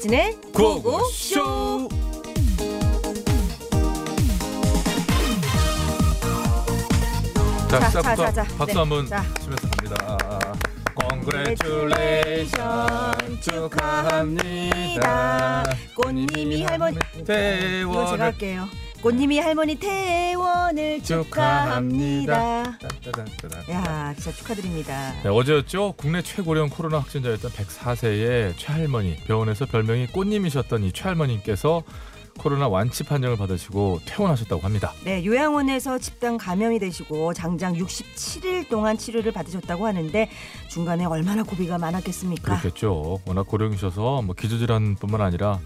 박희진의 구호구쇼 자, 자, 자, 자, 자. 박수 네. 한번 자. 치면서 갑니다. Congratulation 축하합니다. 꽃님이 할머니 이거 제가 할게요. 꽃님이 할머니 퇴원을 축하합니다. 축하합니다. 야, 진짜 축하드립니다. 네, 어제였죠. 국내 최고령 코로나 확진자였던 104세의 최할머니 병원에서 별명이 꽃님이셨던 이 최할머니께서 코로나 완치 판정을 받으시고 퇴원하셨다고 합니다. 네, 요양원에서 집단 감염이 되시고 장장 67일 동안 치료를 받으셨다고 하는데 중간에 얼마나 고비가 많았겠습니까? 그렇겠죠. 워낙 고령이셔서 뭐 기저질환뿐만 아니라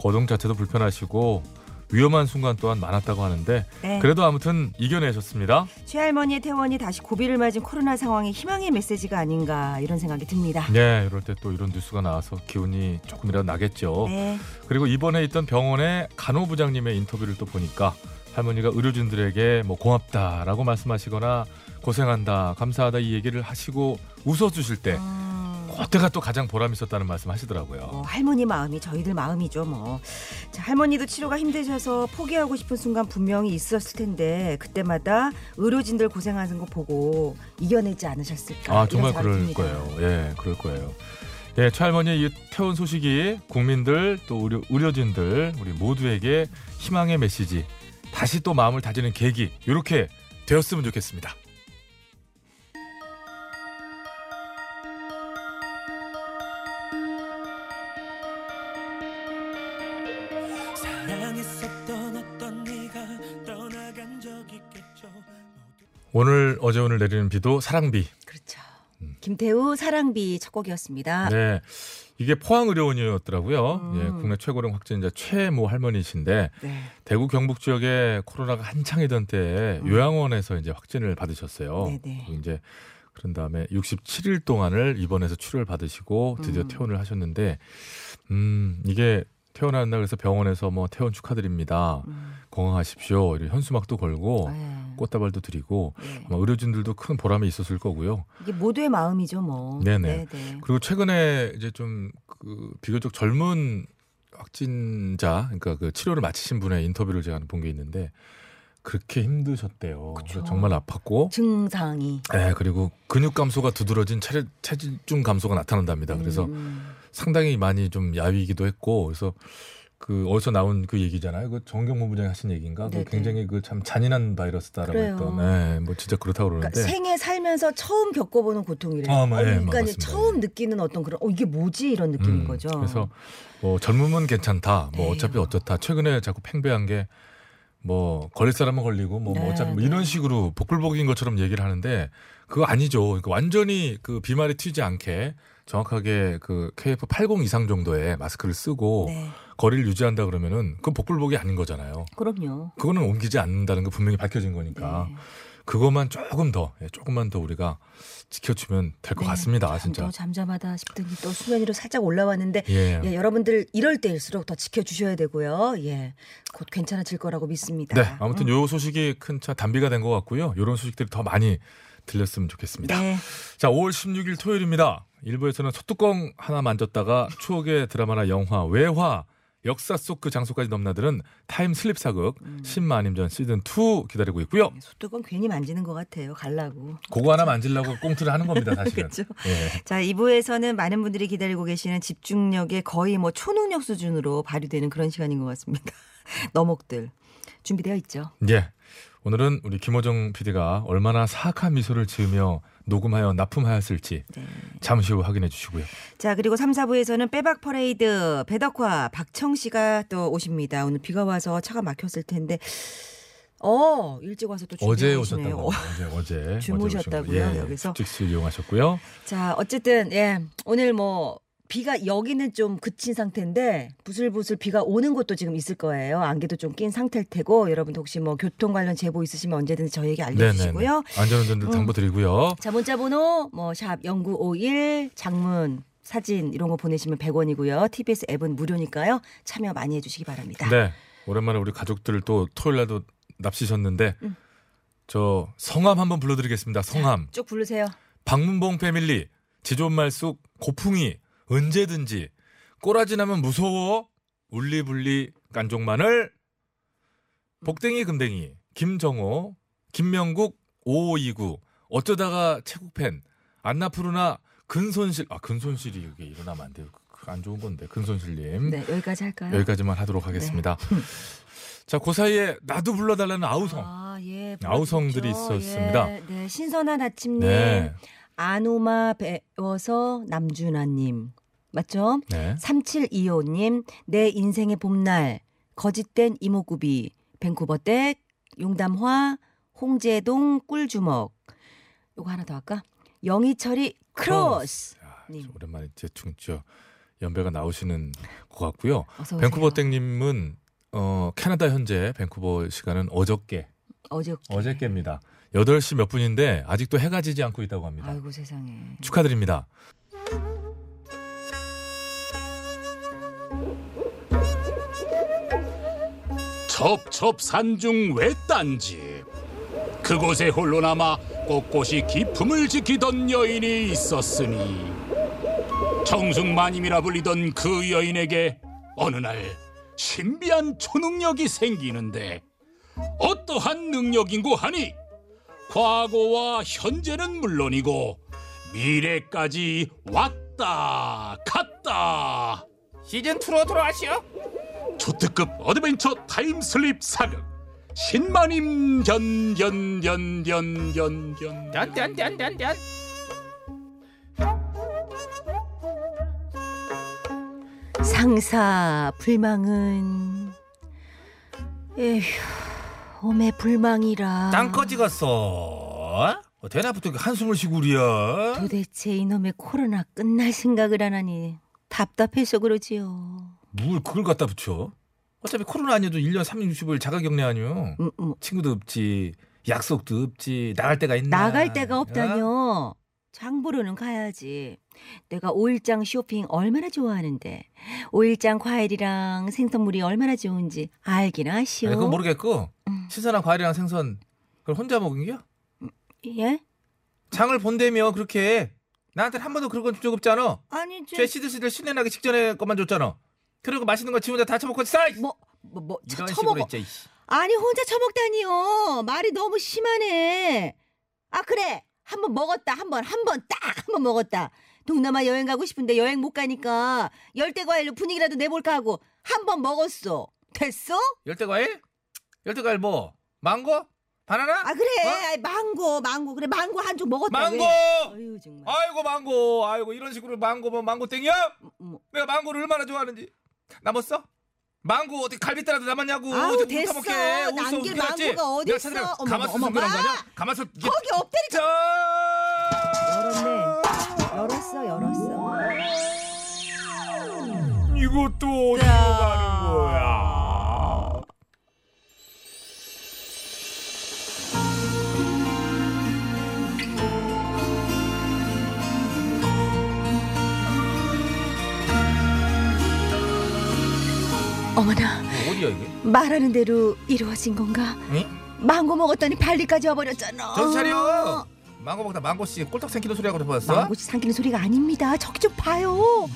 거동 자체도 불편하시고 위험한 순간 또한 많았다고 하는데 네. 그래도 아무튼 이겨내셨습니다. 최할머니의 퇴원이 다시 고비를 맞은 코로나 상황에 희망의 메시지가 아닌가 이런 생각이 듭니다. 네, 이럴 때 또 이런 뉴스가 나와서 기운이 조금이라도 나겠죠. 네. 그리고 이번에 있던 병원의 간호부장님의 인터뷰를 또 보니까 할머니가 의료진들에게 뭐 고맙다라고 말씀하시거나 고생한다, 감사하다 이 얘기를 하시고 웃어주실 때 음, 그때가 또 가장 보람 있었다는 말씀 하시더라고요. 뭐 할머니 마음이 저희들 마음이죠 뭐. 자, 할머니도 치료가 힘드셔서 포기하고 싶은 순간 분명히 있었을 텐데 그때마다 의료진들 고생하는 거 보고 이겨내지 않으셨을까? 아 정말 그럴 듭니다. 거예요. 예, 그럴 거예요. 예, 최할머니의 이 퇴원 소식이 국민들 또 의료, 의료진들 우리 모두에게 희망의 메시지 다시 또 마음을 다지는 계기 이렇게 되었으면 좋겠습니다. 오늘 어제 오늘 내리는 비도 사랑비. 그렇죠. 김태우 사랑비 첫 곡이었습니다. 음. 네. 이게 포항 의료원이었더라고요. 음. 예, 국내 최고령 확진자 최모 할머니신데 네. 대구 경북 지역에 코로나가 한창이던 때에 음. 요양원에서 이제 확진을 받으셨어요. 네네. 그리고 이제 그런 다음에 67일 동안을 입원해서 치료를 받으시고 드디어 음. 퇴원을 하셨는데 음 이게 퇴원한다 그래서 병원에서 뭐 퇴원 축하드립니다. 음. 건강하십시오. 이런 현수막도 걸고 네. 꽃다발도 드리고 네. 의료진들도 큰 보람이 있었을 거고요. 이게 모두의 마음이죠 뭐. 네네. 네네. 그리고 최근에 이제 좀 그 비교적 젊은 확진자, 그러니까 그 치료를 마치신 분의 인터뷰를 제가 본 게 있는데 그렇게 힘드셨대요. 그쵸. 정말 아팠고, 증상이. 예, 그리고 근육 감소가 두드러진 체, 체중 감소가 나타난답니다. 그래서 음. 상당히 많이 좀 야위기도 했고, 그래서 그 어디서 나온 그 얘기잖아요. 그 정경 본부장이 하신 얘기인가? 그 굉장히 그 참 잔인한 바이러스다라고 그래요. 했던, 예, 뭐 진짜 그렇다고 그러니까 그러는데. 생애 살면서 처음 겪어보는 고통이래요. 아, 어, 네, 그러니까 이제. 처음 느끼는 어떤 그런 어 이게 뭐지 이런 느낌인 음, 거죠. 그래서 뭐 젊으면 괜찮다. 뭐 에휴. 어차피 어쩌다. 최근에 자꾸 팽배한 게 뭐 걸릴 사람은 걸리고 뭐, 뭐 네, 어차피 뭐 네. 이런 식으로 복불복인 것처럼 얘기를 하는데 그거 아니죠. 그러니까 완전히 그 비말이 튀지 않게 정확하게 그 KF80 이상 정도의 마스크를 쓰고 네, 거리를 유지한다 그러면은 그건 복불복이 아닌 거잖아요. 그럼요. 그거는 옮기지 않는다는 거 분명히 밝혀진 거니까 네. 그것만 조금 더 예, 조금만 더 우리가 지켜주면 될것 네, 같습니다. 참 진짜. 또 잠잠하다 싶더니 또 수면 위로 살짝 올라왔는데 예. 예, 여러분들 이럴 때일수록 더 지켜주셔야 되고요. 예, 곧 괜찮아질 거라고 믿습니다. 네, 아무튼 요 소식이 큰 차 단비가 된 것 같고요. 요런 소식들이 더 많이 들렸으면 좋겠습니다. 네. 자, 5월 16일 토요일입니다. 일부에서는 소뚜껑 하나 만졌다가 추억의 드라마나 영화, 외화, 역사 속 그 장소까지 넘나드는 타임 슬립 사극 음. 신마님전 시즌 2 기다리고 있고요. 솥뚜껑 괜히 만지는 것 같아요. 갈라고. 그거 하나 만지려고 꽁트를 하는 겁니다, 사실은. 그렇죠. 예. 자, 2부에서는 많은 분들이 기다리고 계시는 집중력의 거의 뭐 초능력 수준으로 발휘되는 그런 시간인 것 같습니다. 너목들 준비되어 있죠. 예. 오늘은 우리 김호정 PD가 얼마나 사악한 미소를 지으며 녹음하여 납품하였을지 네. 잠시 후 확인해 주시고요. 자, 그리고 3, 4부에서는 빼박 퍼레이드 배덕화 박청 씨가 또 오십니다. 오늘 비가 와서 차가 막혔을 텐데 어, 일찍 와서 또 어제. 오셨다고 어제 어제 주무셨다고요. 예, 여기서? 숙직실 이용하셨고요. 자, 어쨌든 예. 오늘 뭐 비가 여기는 좀 그친 상태인데 부슬부슬 비가 오는 곳도 지금 있을 거예요. 안개도 좀 낀 상태일 테고 여러분도 혹시 뭐 교통 관련 제보 있으시면 언제든지 저희에게 알려주시고요. 안전운전들 음. 당부드리고요. 자, 문자 번호 뭐샵 0951 장문 사진 이런 거 보내시면 100원이고요. TBS 앱은 무료니까요. 참여 많이 해 주시기 바랍니다. 네, 오랜만에 우리 가족들 또 토요일 날도 납치셨는데 음. 저 성함 한번 불러드리겠습니다. 성함 쭉 부르세요. 박문봉 패밀리 지존말숙 고풍이 언제든지 꼬라지 나면 무서워. 울리불리 깐종마늘. 복댕이 금댕이. 김정호. 김명국 5529. 어쩌다가 체국팬. 안나푸르나 근손실. 아 근손실이 이게 일어나면 안 돼요. 그안 좋은 건데 근손실님. 네, 여기까지 할까요? 여기까지만 하도록 하겠습니다. 자, 그 사이에 나도 불러달라는 아우성. 아, 예. 아우성들이. 있었습니다. 예, 네, 신선한 아침님. 네. 아노마 배워서 남준아님. 맞죠? 네. 3725님, 내 인생의 봄날, 거짓된 이목구비, 밴쿠버 댁, 용담화, 홍제동 꿀주먹. 요거 하나 더 할까? 영희철이 크로스. 야, 님. 좀 오랜만에 대충 저 연배가 나오시는 것 같고요. 밴쿠버 땡님은 어, 캐나다 현재 밴쿠버 시간은 어저께 어제 어저께입니다. 8시 몇 분인데 아직도 해가 지지 않고 있다고 합니다. 아이고 세상에. 축하드립니다. 첩첩 산중 외딴집 그곳에 홀로 남아 꼿꼿이 기품을 지키던 여인이 있었으니 정승마님이라 불리던 그 여인에게 어느 날 신비한 초능력이 생기는데 어떠한 능력인고 하니 과거와 현재는 물론이고 미래까지 왔다 갔다 시즌 2로 돌아가시오. 초특급 어드벤처 타임슬립 사극 신마님 견견견견견견 짠짠짠짠짠. 상사 불망은 에휴 오메 불망이라 땅 찍었어. 어, 대낮부터 한숨을 쉬고 우리야. 도대체 이놈의 코로나 끝날 생각을 안 하니 답답해서 그러지요 뭘 그걸 갖다 붙여? 어차피 코로나 아니어도 1년 365일 자가격리 아니요. 음, 음, 친구도 없지. 약속도 없지. 나갈 데가 있나? 나갈 데가 어? 없다뇨 장 보러는 가야지 내가 오일장 쇼핑 얼마나 좋아하는데 오일장 과일이랑 생선물이 얼마나 좋은지 알긴 아시오 아니, 그건 모르겠고 음. 신선한 과일이랑 생선 그걸 혼자 먹은 게야? 예? 장을 본다며 그렇게 나한테는 한 번도 그런 건 준 적 없잖아. 아니 저 죄 시들시들 신내 나기 직전에 것만 줬잖아. 그리고 맛있는 거 지 혼자 다 처먹고 싸. 뭐, 뭐, 뭐, 처, 처먹어. 이씨. 아니, 혼자 처먹다니요. 말이 너무 심하네. 아, 그래. 한 번 먹었다. 한 번, 한 번, 딱 한 번 먹었다. 동남아 여행 가고 싶은데 여행 못 가니까 열대 과일로 분위기라도 내볼까 하고 한 번 먹었어. 됐어? 열대 과일? 열대 과일 뭐? 망고? 바나나? 아, 그래. 어? 아이, 망고, 망고. 그래, 망고 한 쪽 먹었다. 망고! 왜? 아유, 정말. 아이고 망고. 아이고 이런 식으로 망고 뭐 망고 땡이야? 뭐. 내가 망고를 얼마나 좋아하는지. 남았어? 망고 어떻게 갈비뼈라도 남았냐,고 아우, 좀 됐어. 남길? 망고가 어디 있어? 어머, 가마솥 어머, 거 어머. 아니야? 가마솥 이게 거기. 짠! 열었네. 열었어, 열었어. 이것도 어디 어머나, 이거 어디야 이게? 말하는 대로 이루어진 건가? 응? 망고 먹었더니 발리까지 와버렸잖아. 정신 차려. 망고 먹다 망고 씨 꼴떡 생기는 소리 하고 들어봤어? 망고지 삼키는 소리가 아닙니다. 저기 좀 봐요.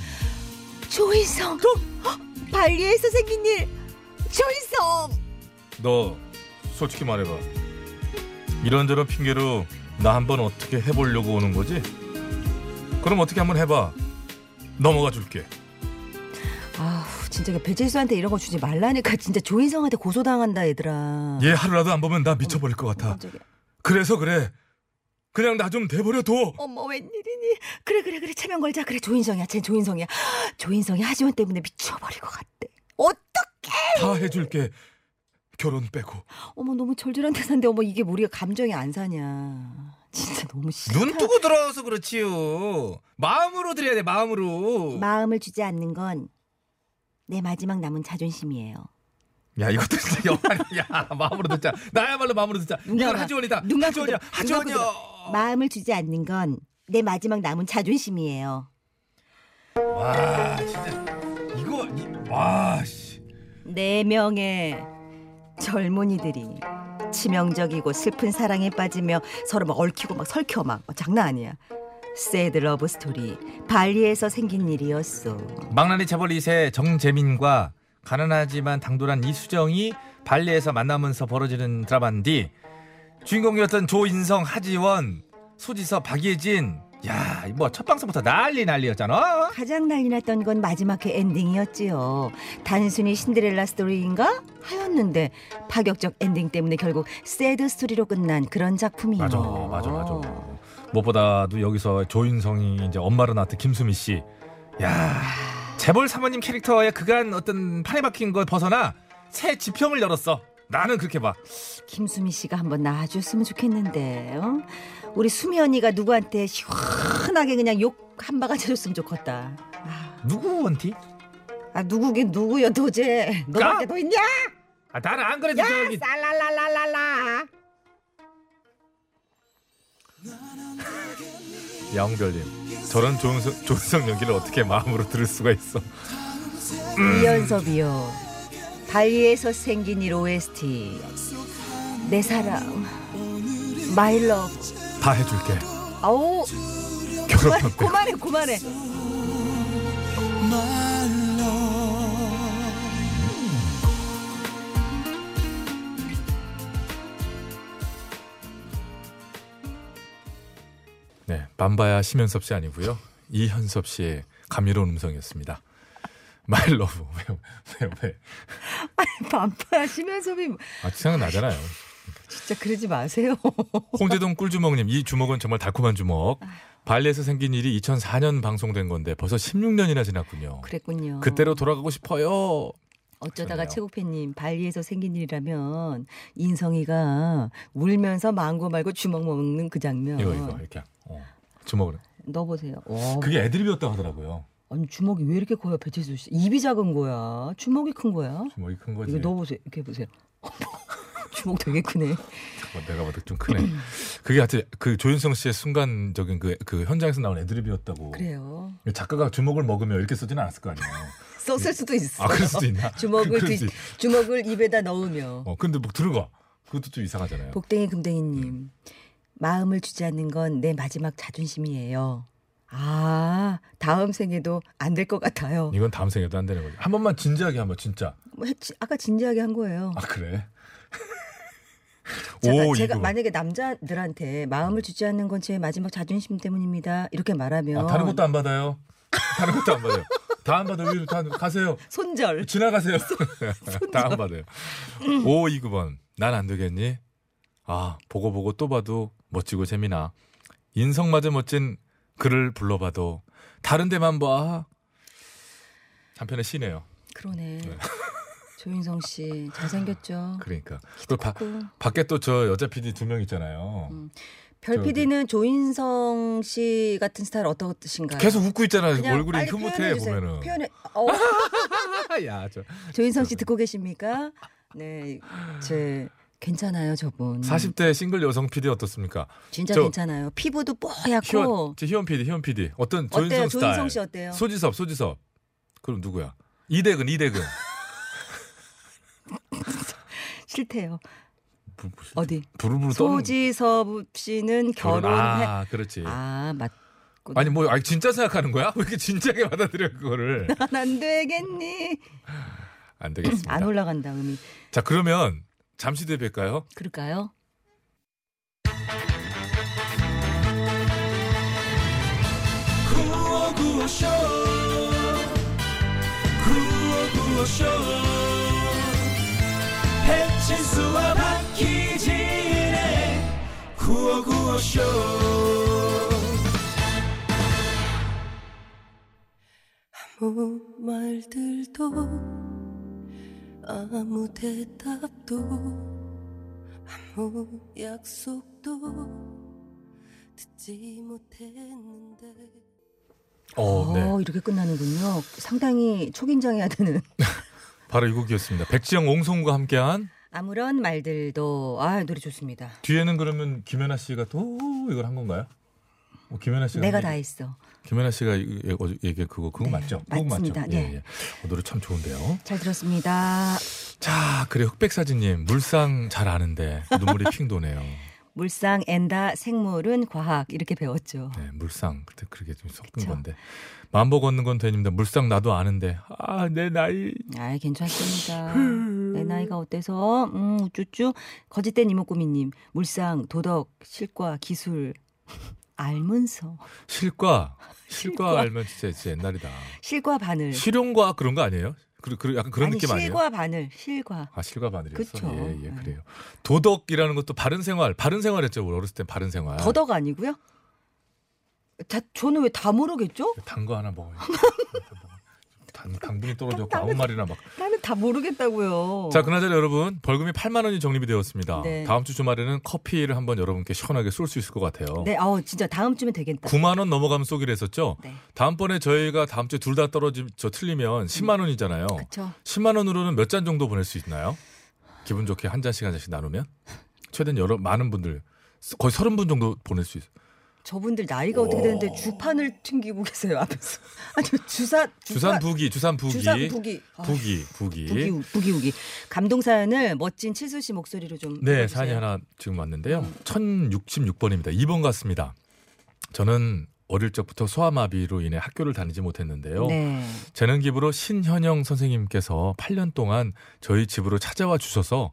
조인성. 헉, 발리에서 생긴 일. 조인성. 너 솔직히 말해봐. 이런저런 핑계로 나 한번 어떻게 해보려고 오는 거지? 그럼 어떻게 한번 해봐. 넘어가 줄게. 진짜 배칠수한테 이런 거 주지 말라니까 진짜 조인성한테 고소당한다 얘들아. 얘 하루라도 안 보면 나 미쳐버릴 것 같아. 깜짝이야. 그래서 그래. 그냥 나좀 대버려 둬. 어머 웬일이니? 그래 그래 그래 체면 걸자. 그래 조인성이야. 쟤 조인성이야. 조인성이 하지원 때문에 미쳐버릴 것 같대. 어떡해? 다 해줄게. 결혼 빼고. 어머 너무 절절한 대사인데 어머 이게 우리가 감정이 안 사냐. 진짜 너무 싫다. 눈 뜨고 들어서 그렇지요. 마음으로 드려야 돼 마음으로. 마음을 주지 않는 건 내 마지막 남은 자존심이에요. 야 이것도 진짜 영화야. 마음으로 듣자. 나야말로 마음으로 듣자. 눈 이건. 하지원이다. 눈 감고 하지원이야. 들어. 하지원이야. 마음을 주지 않는 건 내 마지막 남은 자존심이에요. 와 진짜 이거 이, 와 씨. 네 명의 젊은이들이 치명적이고 슬픈 사랑에 빠지며 서로 막 얽히고 막 설켜 막 어, 장난 아니야. sad love story 발리에서 생긴 일이었어. 망나니 재벌 2세 정재민과 가난하지만 당돌한 이수정이 발리에서 만나면서 벌어지는 드라마인데 주인공이었던 조인성, 하지원, 소지섭, 박예진 야, 뭐 첫 방송부터 난리 난리였잖아. 가장 난리 났던 건 마지막 회 엔딩이었지요. 단순히 신데렐라 스토리인가 하였는데 파격적 엔딩 때문에 결국 sad story로 끝난 그런 작품이요. 맞아, 맞아, 맞아. 무엇보다도 여기서 조인성이 이제 엄마로 나왔던 김수미 씨. 야, 재벌 사모님 캐릭터의 그간 어떤 판에 박힌 것 벗어나 새 지평을 열었어. 나는 그렇게 봐. 김수미 씨가 한번 나와줬으면 좋겠는데, 어? 우리 수미 언니가 누구한테 시원하게 그냥 욕 한 바가지 해줬으면 좋겠다. 아, 누구 원티? 아, 누구긴 누구여 도제. 너밖에 더 있냐? 아, 나는 안 그래도 야, 저기 쌀랄랄랄랄라. 양별님 저런 조인성, 조인성 연기를 어떻게 마음으로 들을 수가 있어? 이현섭이요. 발리에서 생긴 일 OST. 내 사랑. my love. 다 해줄게. 아우. 결혼 그만해, 그만해, 그만해. 네, 밤바야 심연섭 씨 아니고요. 이현섭 씨의 감미로운 음성이었습니다. my love 왜, 왜, 왜? 반파 시면섭이 아, 생각나잖아요. 진짜 그러지 마세요. 홍제동 꿀주먹님, 이 주먹은 정말 달콤한 주먹. 발리에서 생긴 일이 2004년 방송된 건데 벌써 16년이나 지났군요. 그랬군요. 그때로 돌아가고 싶어요. 어쩌다가 그러네요. 최국팬님 발리에서 생긴 일이라면 인성이가 울면서 망고 말고 주먹 먹는 그 장면. 이거 이거 이렇게 어, 주먹을. 넣어보세요. 어, 그게 애드립이었다고 하더라고요. 아니 주먹이 왜 이렇게 커요, 배치수 씨? 입이 작은 거야. 주먹이 큰 거야. 주먹이 큰 거지. 이거 넣어보세요. 이렇게 해보세요. 주먹 되게 크네. 어, 내가 봐도 좀 크네. 그게 하여튼 그 조윤성 씨의 순간적인 그, 그 현장에서 나온 애드립이었다고. 그래요. 작가가 주먹을 먹으면 이렇게 쓰지는 않았을 거 아니에요. 썼을 수도 있어. 아, 그럴 수도 있나? 주먹을 뒤, 주먹을 입에다 넣으며. 어, 근데 뭐 들어가. 그것도 좀 이상하잖아요. 복댕이 금댕이님 마음을 주지 않는 건 내 마지막 자존심이에요. 아 다음 생에도 안 될 것 같아요. 이건 다음 생에도 안 되는 거지. 한 번만 진지하게 한번 진짜. 뭐 했지- 아까 진지하게 한 거예요. 아 그래? 제가, 오, 제가. 만약에 남자들한테 마음을 주지 않는 건 제 마지막 자존심 때문입니다. 이렇게 말하면 아, 다른 것도 안 받아요. 다른 것도 안 받아요. 다안 받아요. 위로 다 가세요. 손절. 지나가세요. 다안 받아요. 529번. 난 안 되겠니? 아, 보고 보고 또 봐도 멋지고 재미나. 인성마저 멋진 글을 불러봐도 다른 데만 봐. 한편의 시네요. 그러네. 네. 조인성 씨 잘생겼죠. 그러니까. 그 바, 그 밖에 또 저 여자 PD 두 명 있잖아요. 음. 별 저기. PD는 조인성 씨 같은 스타일 어떠신가요? 계속 웃고 있잖아요. 얼굴이 흐뭇해. 보면은. 표현해. 어, 야, 저 조인성 씨 듣고 계십니까? 네, 제 괜찮아요 저분. 40대 싱글 여성 PD 어떻습니까? 진짜 저- 괜찮아요. 피부도 뽀얗고 희원, 제 희원 PD, 희원 PD. 어떤 어때요? 조인성 스타일? 조인성 씨 어때요? 소지섭, 소지섭. 그럼 누구야? 이대근, 이대근. 싫대요. 어디? 부르부르 소지섭 씨는 결혼. 아, 그렇지. 아 맞. 아니 뭐 아니 진짜 생각하는 거야? 왜 이렇게 진지하게 받아들여 그거를? 안 되겠니? 안 되겠습니다. 안 올라간다 음이. 자 그러면 잠시 뒤에 뵐까요? 그럴까요? 구호구호쇼 구호구호쇼 배칠수와 박희진의 구호구호쇼 아무 말들도 아무 대답도 아무 약속도 듣지 못했는데 어, 네. 어, 이렇게 끝나는군요. 상당히 초긴장해야 되는 바로 이 곡이었습니다. 백지영, 옹성우가 함께한 아무런 말들도 아 노래 좋습니다. 뒤에는 그러면 김연아 씨가 또 이걸 한 건가요? 뭐 김연아 씨가 내가 한다 게- 했어. 김연아 씨가 어제 얘기 그거 그거 네, 맞죠? 맞습니다. 맞죠? 네. 예, 예. 어, 노래 참 좋은데요. 잘 들었습니다. 자, 그래 흑백사진님 물상 잘 아는데 눈물이 핑 도네요. 물상 엔다 생물은 과학 이렇게 배웠죠. 네, 물상 그때 그렇게 좀 섞은 그쵸. 건데 만보 걷는 건 되는데 물상 나도 아는데 아 내 나이 아, 괜찮습니다. 내 나이가 어때서? 음, 우쭈쭈. 거짓된 이목구미님. 물상, 도덕, 실과, 기술. 알면서. 실과 실과 실과. 알면 진짜, 진짜 옛날이다. 실과 바늘. 실용과 그런 거 아니에요? 그, 그 약간 그런 아니, 느낌 아니에요? 실과 바늘. 실과. 아 실과 바늘이었어. 그쵸. 예, 예, 네. 그래요. 도덕이라는 것도 바른 생활, 바른 생활했죠. 우리 어렸을 때 바른 생활. 더덕 아니고요? 다, 저는 왜 다 모르겠죠? 단 거 하나 먹어요. 당, 당분이 떨어졌고 아무 말이나 막. 나는 다 모르겠다고요. 자, 그나저나 여러분 벌금이 8만 원이 정립이 되었습니다. 네. 다음 주 주말에는 커피를 한번 여러분께 시원하게 쏠 수 있을 것 같아요. 네, 아우 진짜 다음 주면 되겠다. 9만 원 넘어가면 쏘기로 했었죠. 네. 다음번에 저희가 다음 주에 둘 다 떨어지 저 틀리면 10만 원이잖아요. 그렇죠. 10만 원으로는 몇 잔 정도 보낼 수 있나요? 기분 좋게 한 잔씩 한 잔씩 나누면 최대한 여러 많은 분들 거의 30분 정도 보낼 수 있어요. 저분들 나이가 어떻게 되는데 주판을 튕기고 계세요 앞에서. 아니 주사 주산 부기, 주산 부기. 주산 부기. 아, 부기, 부기. 부기 부기 우기 감동 사연을 멋진 칠수 씨 목소리로 좀 네, 읽어주세요. 사연이 하나 지금 왔는데요. 음. 1066번입니다. 2번 같습니다. 저는 어릴 적부터 소아마비로 인해 학교를 다니지 못했는데요. 네. 재능 기부로 신현영 선생님께서 8년 동안 저희 집으로 찾아와 주셔서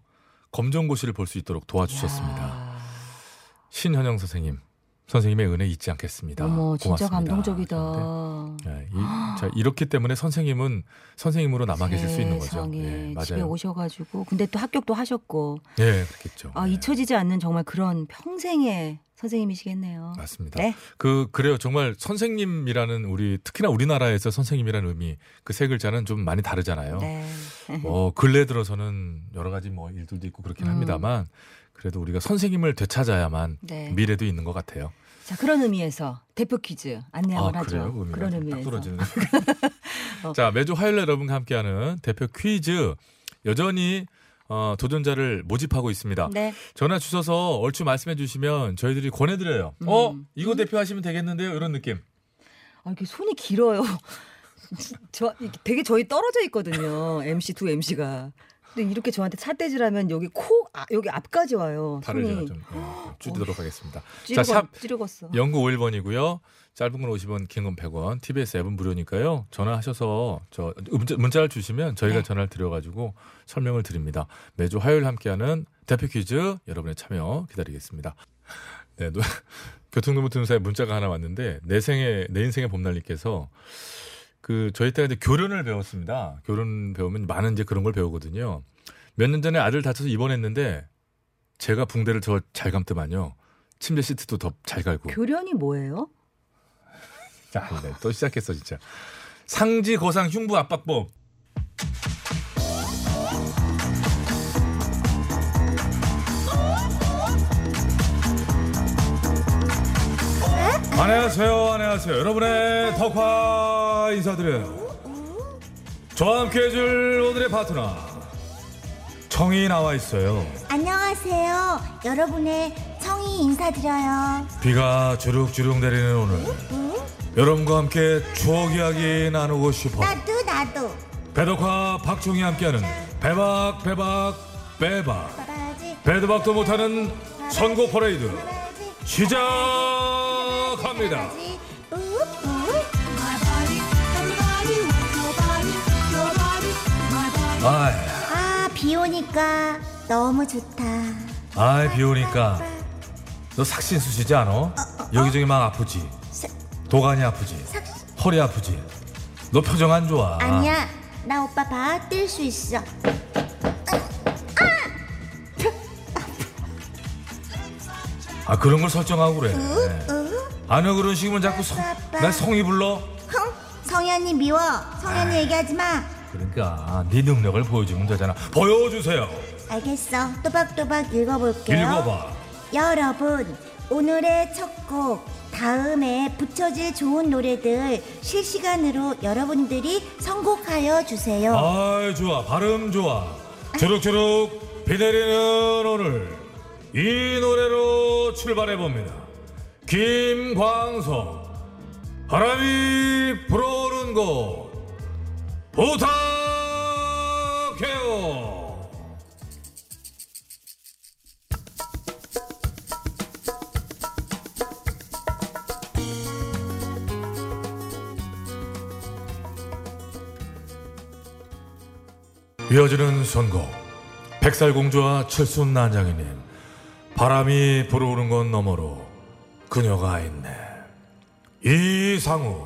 검정고시를 볼 수 있도록 도와주셨습니다. 야, 신현영 선생님, 선생님의 은혜 잊지 않겠습니다. 어머 진짜. 감동적이다. 네, 이, 자, 이렇기 때문에 선생님은 선생님으로 남아 계실 수 있는 거죠. 네, 집에 맞아요. 오셔가지고 근데 또 합격도 하셨고 네, 그렇겠죠. 아 네, 잊혀지지 않는 정말 그런 평생의 선생님이시겠네요. 맞습니다. 네. 그 그래요. 정말 선생님이라는 우리 특히나 우리나라에서 선생님이라는 의미 그 세 글자는 좀 많이 다르잖아요. 네. 뭐 근래 들어서는 여러 가지 뭐 일들도 있고 그렇긴 음. 합니다만 그래도 우리가 선생님을 되찾아야만 네. 미래도 있는 것 같아요. 자 그런 의미에서 대표 퀴즈 안내 아, 한번 하죠. 그래요? 그런 좀 의미에서. 어. 자 매주 화요일 여러분과 함께하는 대표 퀴즈 여전히 어, 도전자를 모집하고 있습니다. 네. 전화 주셔서 얼추 말씀해 주시면 저희들이 권해드려요. 음. 어 이거 대표하시면 되겠는데요 이런 느낌. 아, 이게 손이 길어요. 저 되게 저희 떨어져 있거든요. MC 두 MC가. 근데 이렇게 저한테 삿대질하면 여기 코 아, 여기 앞까지 와요. 발을 제가 손이 좀 어, 줄이도록 하겠습니다. 찌르고, 자, 샵 찌르겠어. 0951번이고요. 짧은 건 50원, 긴 건 100원. TBS 앱은 무료니까요. 전화하셔서 저 문자, 문자 를 주시면 저희가 네. 전화를 드려가지고 설명을 드립니다. 매주 화요일 함께하는 대표 퀴즈 여러분의 참여 기다리겠습니다. 네, 노, 교통노무팀사에 문자가 하나 왔는데 내 생의 내 인생의 봄날님께서 그 저희 때가 이제 교련을 배웠습니다. 교련 배우면 많은 이제 그런 걸 배우거든요. 몇 년 전에 아들 다쳐서 입원했는데 제가 붕대를 더잘 감더만요. 침대 시트도 더 잘 갈고. 교련이 뭐예요? 자, 네, 또 시작했어 진짜. 상지 고상 흉부 압박법. 안녕하세요, 안녕하세요. 여러분의 덕화 인사드려요. 저와 함께 해줄 오늘의 파트너 청이 나와 있어요. 안녕하세요. 여러분의 청이 인사드려요. 비가 주룩주룩 내리는 오늘 여러분과 함께 추억 이야기 나누고 싶어. 나도 나도. 배덕화 박종이 함께하는 배박 배박 배박 배드박도 못하는 선고 퍼레이드 시작합니다. 바바지 아이, 아, 비 오니까 너무 좋다. 아이 비 오니까 너 삭신수시지 않아? 여기저기 막 아프지? 사- 도가니 아프지? 삭 허리 아프지? 너 표정 안 좋아. 아니야. 나 오빠 봐. 뛸 수 있어. 아 그런 걸 설정하고 그래. 우. 아너 그런 식이면 자꾸 성. 날 성이 불러. 흥. 성현이 미워. 성현이 얘기하지 마. 그러니까 네 능력을 보여주면 되잖아. 보여주세요. 알겠어. 또박또박 읽어볼게요. 읽어봐. 여러분, 오늘의 첫 곡, 다음에 붙여질 좋은 노래들 실시간으로 여러분들이 선곡하여 주세요. 아이 좋아 발음 좋아 주룩주룩 비 내리는 오늘 이 노래로 출발해 봅니다 김광석 바람이 불어오는 곳 부탁해요. 이어지는 선곡. 백살공주와 철순 난장이님 바람이 불어오는 건 너머로 그녀가 있네. 이상우.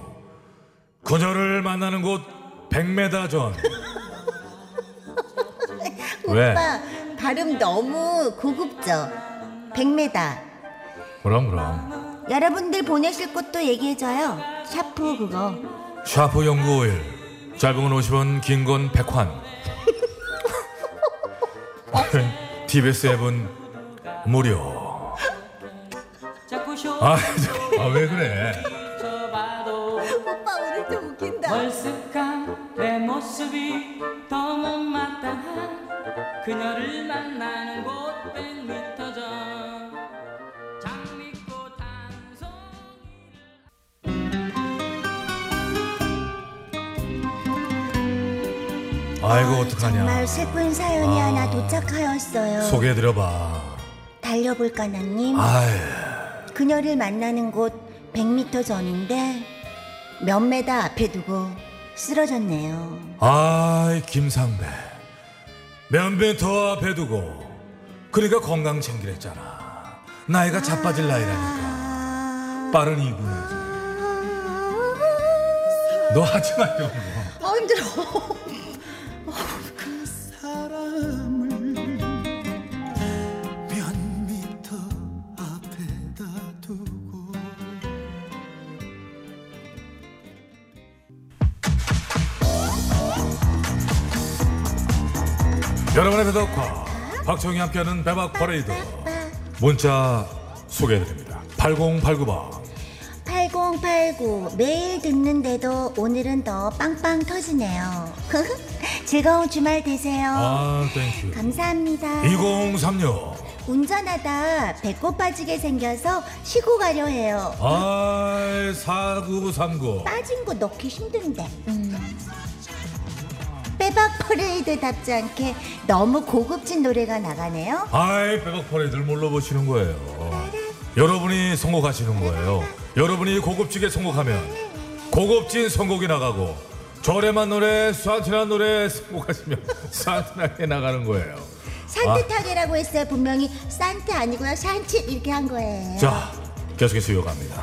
그녀를 만나는 곳 100m 전 왜? 오빠 발음 너무 고급져. 100m. 그럼 그럼 여러분들 보내실 것도 얘기해줘요. 샤프 그거. 샤프 연구 오일 짧은 건 50원 긴 건 100환 TBS 앱은 무료 아왜 그래 오빠 오늘 좀 웃긴다. 모습이 더 못마땅한 그녀를 만나는 곳 100m 전 장미꽃 한 송이 아이고 어떡하냐 정말 슬픈 사연이 아. 하나 도착하였어요. 소개해드려봐 달려볼까 나님? 아이 그녀를 만나는 곳 100m 전인데 몇 메다 앞에 두고 쓰러졌네요. 아이 김상배. 몇배 더 앞에 두고 그러니까 건강 챙기랬잖아. 나이가 자빠질 나이라니까. 아... 빠른 이군이지. 너 하지 마 이런 거 아 힘들어. 여러분의 배덕화 박정희 함께하는 배박 퍼레이드 문자 소개해드립니다 8089번 8089 매일 듣는데도 오늘은 더 빵빵 터지네요. 즐거운 주말 되세요. 아 thank you 감사합니다. 2036 운전하다 배꼽 빠지게 생겨서 쉬고 가려 해요. 아이 4939 빠진 거 넣기 힘든데. 음. 빼박 퍼레이드 답지 않게 너무 고급진 노래가 나가네요. 아이 배박 퍼레이드를 뭘로 보시는 거예요? 여러분이 선곡하시는 거예요. 여러분이 고급지게 선곡하면 고급진 선곡이 나가고 저렴한 노래 싼티난 노래 선곡하시면 싼티나게 나가는 거예요. 산뜻하게라고 했어요. 분명히 산트 아니고요. 산트 이렇게 한 거예요. 자 계속해서 이어갑니다.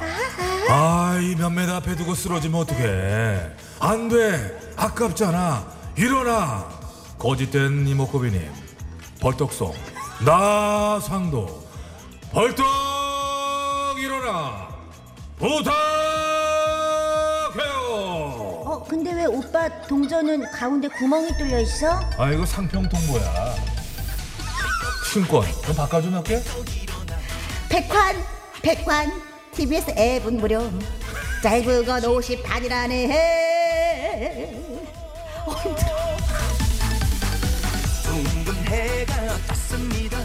아이 몇몇 앞에 두고 쓰러지면 어떡해? 안 돼. 아깝잖아 일어나 거짓된 이목구비님 벌떡송 나상도 벌떡 일어나 부탁해요 어, 근데 왜 오빠 동전은 가운데 구멍이 뚫려 있어? 아 이거 상평 통보야 신권 그럼 바꿔주면 할게 백환, 백환. TBS 앱은 무료. 짧은 건 50판이라네 해. 둥근 해가 떴습니다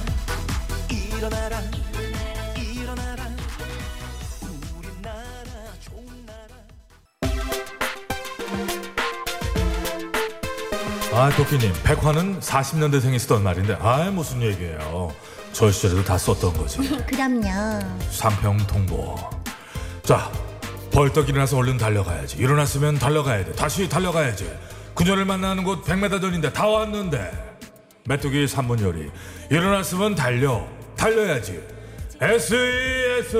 일어나라 일어나라 우리 나라 좋은 나라 아, 도끼님, 백화는 40년대생이 쓰던 말인데, 아, 무슨 얘기예요. 저 시절에도 다 썼던 거지. 그럼요. 삼평통보. 자, 벌떡 일어나서 얼른 달려가야지. 일어났으면 달려가야 돼. 다시 달려가야지. 그녀를 만나는 곳 100m 전인데 다 왔는데. 메뚜기 3분 요리. 일어났으면 달려. 달려야지. SES.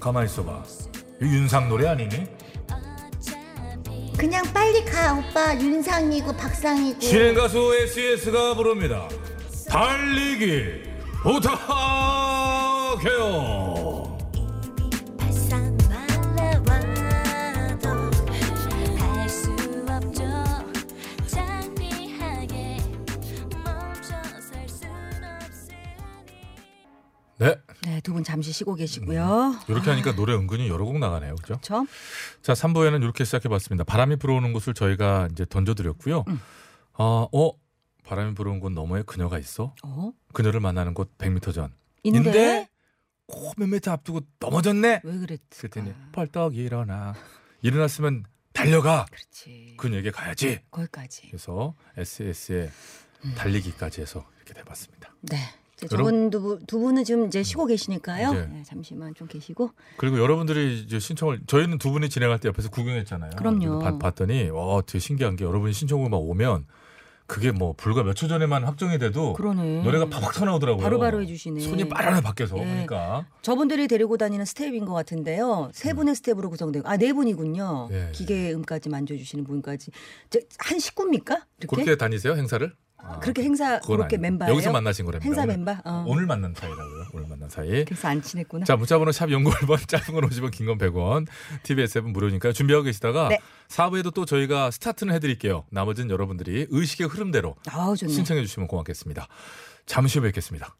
가만히 있어봐. 이 윤상 노래 아니니? 그냥 빨리 가, 오빠. 윤상이고 박상이고. 진행 가수 SES가 부릅니다. 달리기 부탁해요. 네, 네, 두 분 잠시 쉬고 계시고요. 이렇게 하니까 노래 은근히 여러 곡 나가네요, 그죠? 그렇죠? 자, 3부에는 이렇게 시작해 봤습니다. 바람이 불어오는 곳을 저희가 이제 던져 드렸고요. 음. 어, 어, 바람이 불어오는 곳 너머에 그녀가 있어. 어? 그녀를 만나는 곳 100m 전. 인데 꼭몇 미터 앞두고 넘어졌네. 왜 그랬을까? 그랬더니 벌떡 일어나. 일어났으면 달려가. 그렇지. 그녀에게 가야지. 거기까지. 그래서 SS의 달리기까지 해서 이렇게 돼봤습니다. 네. 저분 두, 분- 두 분은 지금 이제 쉬고 계시니까요. 네. 네, 잠시만 좀 계시고. 그리고 여러분들이 이제 신청을 저희는 두 분이 진행할 때 옆에서 구경했잖아요. 그럼요. 봤, 봤더니 와 되게 신기한 게 여러분이 신청곡만 오면 그게 뭐 불과 몇 초 전에만 확정이 돼도 그러네. 노래가 팍팍 튀어나오더라고요. 바로바로 해주시네. 손이 빠르네 밖에서 예. 그러니까. 저분들이 데리고 다니는 스태프인 것 같은데요. 세 분의 스태프로 구성되고 아 네 분이군요. 예. 기계음까지 만져주시는 분까지 저, 한 식구입니까? 이렇게 그렇게 다니세요 행사를? 아, 그렇게 행사 그렇게. 멤버예요? 여기서 만나신 거랍니다. 행사 오늘. 멤버? 어. 오늘 만난 사이라고요. 오늘 만난 사이. 그래서 안 친했구나. 자 문자번호 샵 연구 1번 짧은 건 50원 긴 건 100원 TBS 앱은 무료니까 준비하고 계시다가 네. 4부에도 또 저희가 스타트는 해드릴게요. 나머지는 여러분들이 의식의 흐름대로 아우 좋네. 신청해 주시면 고맙겠습니다. 잠시 후에 뵙겠습니다.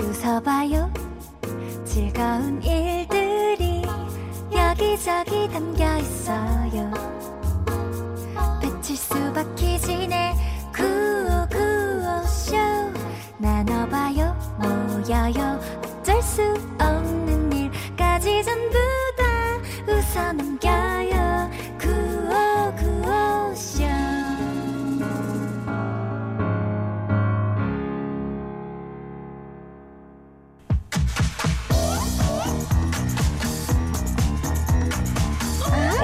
웃어봐요 즐거운 일들이 여기저기 담겨 있어요 배칠수 박희진의 구호구호쇼. 나눠봐요 모여요. 어쩔 수 없는 일까지 전부 다 웃어 넘겨요. 구호구호쇼.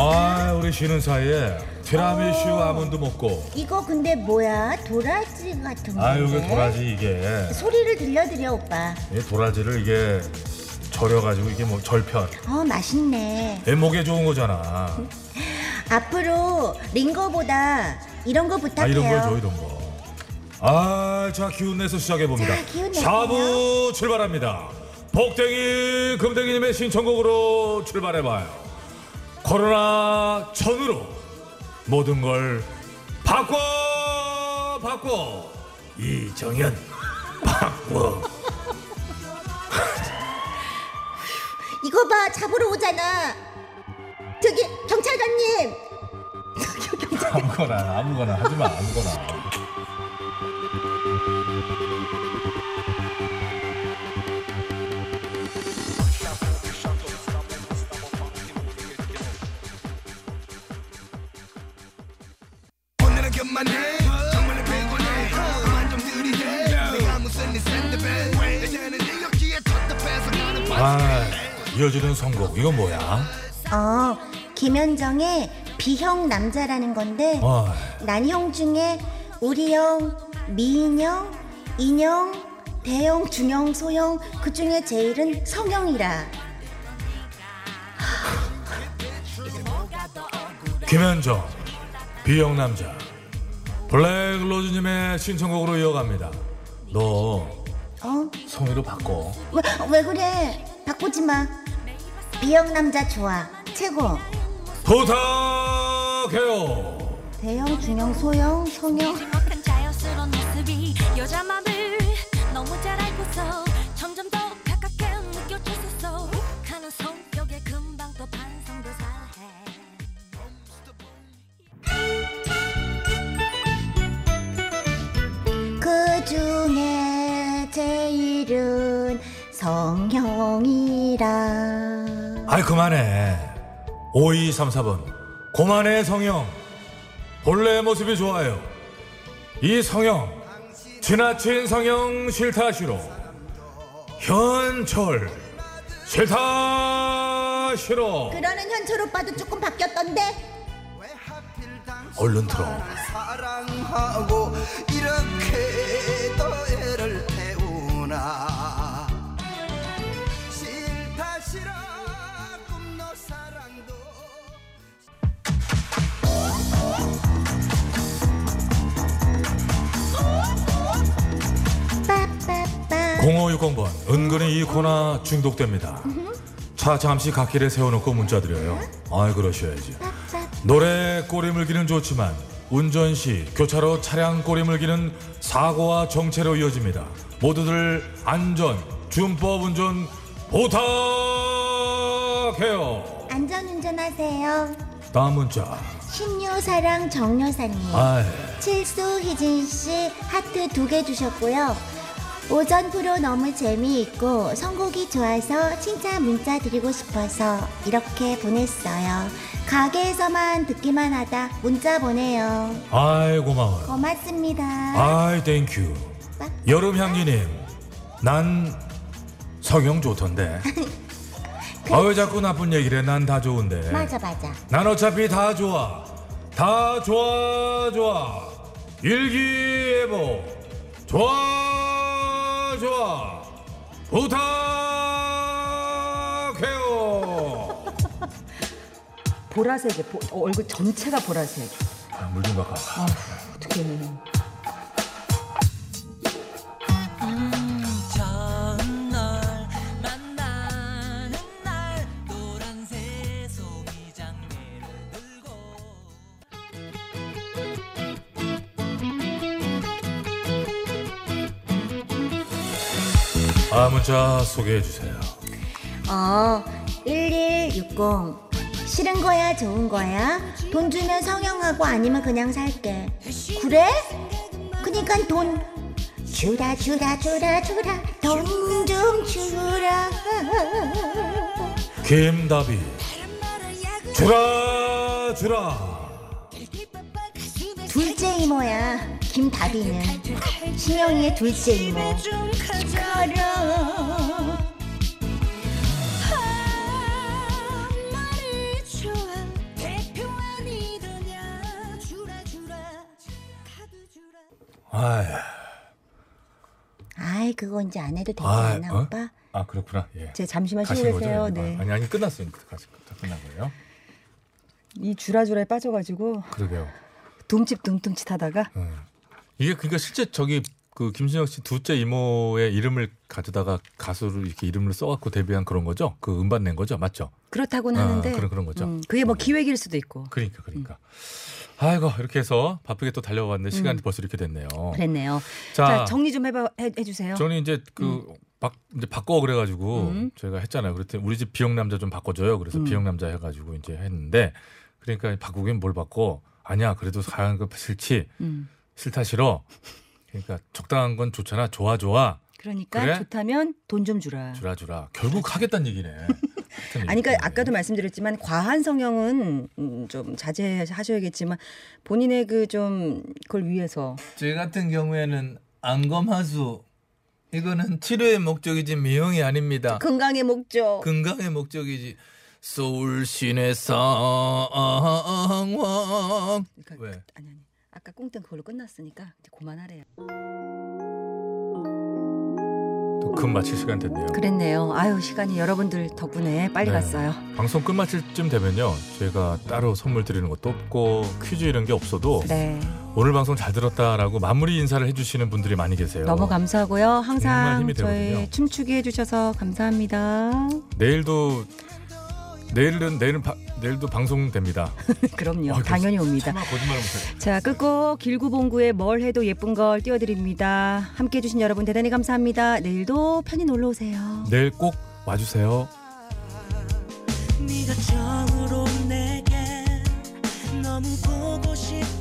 아 우리 쉬는 사이에 티라미슈 아몬드 먹고 이거 근데 뭐야? 도라지 같은 건데. 아 이게 도라지 이게 소리를 들려드려 오빠. 이 도라지를 이게 절여가지고 이게 뭐 절편 어 맛있네. 내 목에 좋은 거잖아. 앞으로 링거보다 이런 거 아 부탁해요. 이런 거죠 이런 거. 아 자 기운 내서 시작해 봅니다. 자, 기운 내세요. 사부 출발합니다. 복댕이 금댕이님의 신청곡으로 출발해봐요. 코로나 전으로 모든 걸 바꿔 바꿔 이정현 바꿔. 이거 봐 잡으러 오잖아. 저기 경찰관님. 아무거나 아무거나 하지마 아무거나. 이어지는 선곡 이건 뭐야? 어 김현정의 비형 남자라는 건데 아난형 중에 우리 형, 미인형, 인형, 대형, 중형, 소형 그 중에 제일은 성형이라. 김현정 비형 남자 블랙로즈님의 신청곡으로 이어갑니다. 너 어? 성의로 바꿔. 왜, 왜 그래? 바꾸지 마. 비형 남자 좋아. 최고. 부탁해요. 대형, 중형, 소형, 성형. 그 중에 제일은 성형이라. 아이 그만해. 5234번 고만해 성형. 본래 모습이 좋아요. 이 성형 지나친 성형 싫다 싫어. 현철 싫다 싫어. 그러는 현철 오빠도 조금 바뀌었던데? 얼른 들어. 0560번 은근히 이 코너 중독됩니다. 차 잠시 갓길에 세워놓고 문자 드려요. 아이 그러셔야지. 노래 꼬리 물기는 좋지만 운전 시 교차로 차량 꼬리 물기는 사고와 정체로 이어집니다. 모두들 안전 준법 운전 부탁해요. 안전운전하세요. 다음 문자. 신유사랑 정여사님. 아이 칠수 희진 씨 하트 두 개 주셨고요. 오전 프로 너무 재미있고 선곡이 좋아서 칭찬 문자 드리고 싶어서 이렇게 보냈어요. 가게에서만 듣기만 하다 문자 보내요. 아이 고마워요. 고맙습니다. 아이 thank you. 여름 향기님 난 성형 좋던데. 아왜 자꾸 나쁜 얘기를 해? 난 다 좋은데. 맞아 맞아. 난 어차피 다 좋아. 다 좋아 좋아. 일기예보. 좋아 좋아. 부탁해요. 보라색에 보- 어, 얼굴 전체가 보라색. 아, 물좀 와. 아, 어떻게 아 문자 소개해 주세요. 어, 1160. 싫은 거야, 좋은 거야? 돈 주면 성형하고 아니면 그냥 살게. 그래? 그니까 돈 주라, 주라, 주라, 주라. 돈 좀 주라. 김다비. 주라 주라. 둘째 이모야, 김다비는. 신영이의 둘째 이모. 가라. 아이. 아이, 그거 이제 안 해도 되지 아, 않나, 어? 오빠? 아 그렇구나. 예. 제 잠시만 쉬고 계세요. 네. 아니 아니 끝났어요. 다 끝난 거예요. 이 주라주라에 빠져가지고 그러게요. 둠칫 둠둠칫 하다가 음. 이게 그러니까 실제 저기 그 김신영 씨 둘째 이모의 이름을 가져다가 가수를 이렇게 이름을 써갖고 데뷔한 그런 거죠? 그 음반 낸 거죠? 맞죠? 그렇다고는 아, 하는데 그런- 그런 거죠. 음, 그게 뭐 기획일 수도 있고 그러니까 그러니까. 아이고 이렇게 해서 바쁘게 또 달려왔는데 시간이 벌써 이렇게 됐네요. 음. 그랬네요. 자, 자, 정리 좀 해봐 해, 해주세요. 저는 이제 그 바, 이제 바꿔 그래가지고 음. 저희가 했잖아요. 그랬더니 우리 집 비영 남자 좀 바꿔줘요. 그래서 음. 비영 남자 해가지고 이제 했는데 그러니까 바꾸긴 뭘 바꿔? 아니야 그래도 하얀 거 싫지 음. 싫다 싫어. 그러니까 적당한 건 좋잖아. 좋아 좋아. 그러니까 그래? 좋다면 돈 좀 주라. 주라 주라. 결국 하겠다는 얘기네. 아니, 그러니까. 아까도 말씀드렸지만 과한 성형은 음, 좀 자제하셔야겠지만 본인의 그 좀 그걸 위해서 제 같은 경우에는 안검하수 이거는 치료의 목적이지 미용이 아닙니다. 건강의 목적. 건강의 목적이지. 서울 시내 상황 그러니까 왜? 아니 아니. 아까 꽁땡 그걸로 끝났으니까 이제 그만하래요. 또 금 마칠 시간 됐네요. 그랬네요. 아유 시간이 여러분들 덕분에 빨리 네. 갔어요. 방송 끝마칠 쯤 되면요. 저희가 따로 선물 드리는 것도 없고 퀴즈 이런 게 없어도 네. 오늘 방송 잘 들었다라고 마무리 인사를 해주시는 분들이 많이 계세요. 너무 감사하고요. 항상 저희 되거든요. 춤추게 해주셔서 감사합니다. 내일도 내일은 내일은 바, 내일도 방송됩니다. 그럼요. 아, 당연히 옵니다. 아, 자, 끝고 길구봉구의 뭘 해도 예쁜 걸 띄워드립니다. 함께해 주신 여러분 대단히 감사합니다. 내일도 편히 놀러 오세요. 내일 꼭 와주세요. 네가 처음으로 내게 너무 보고 싶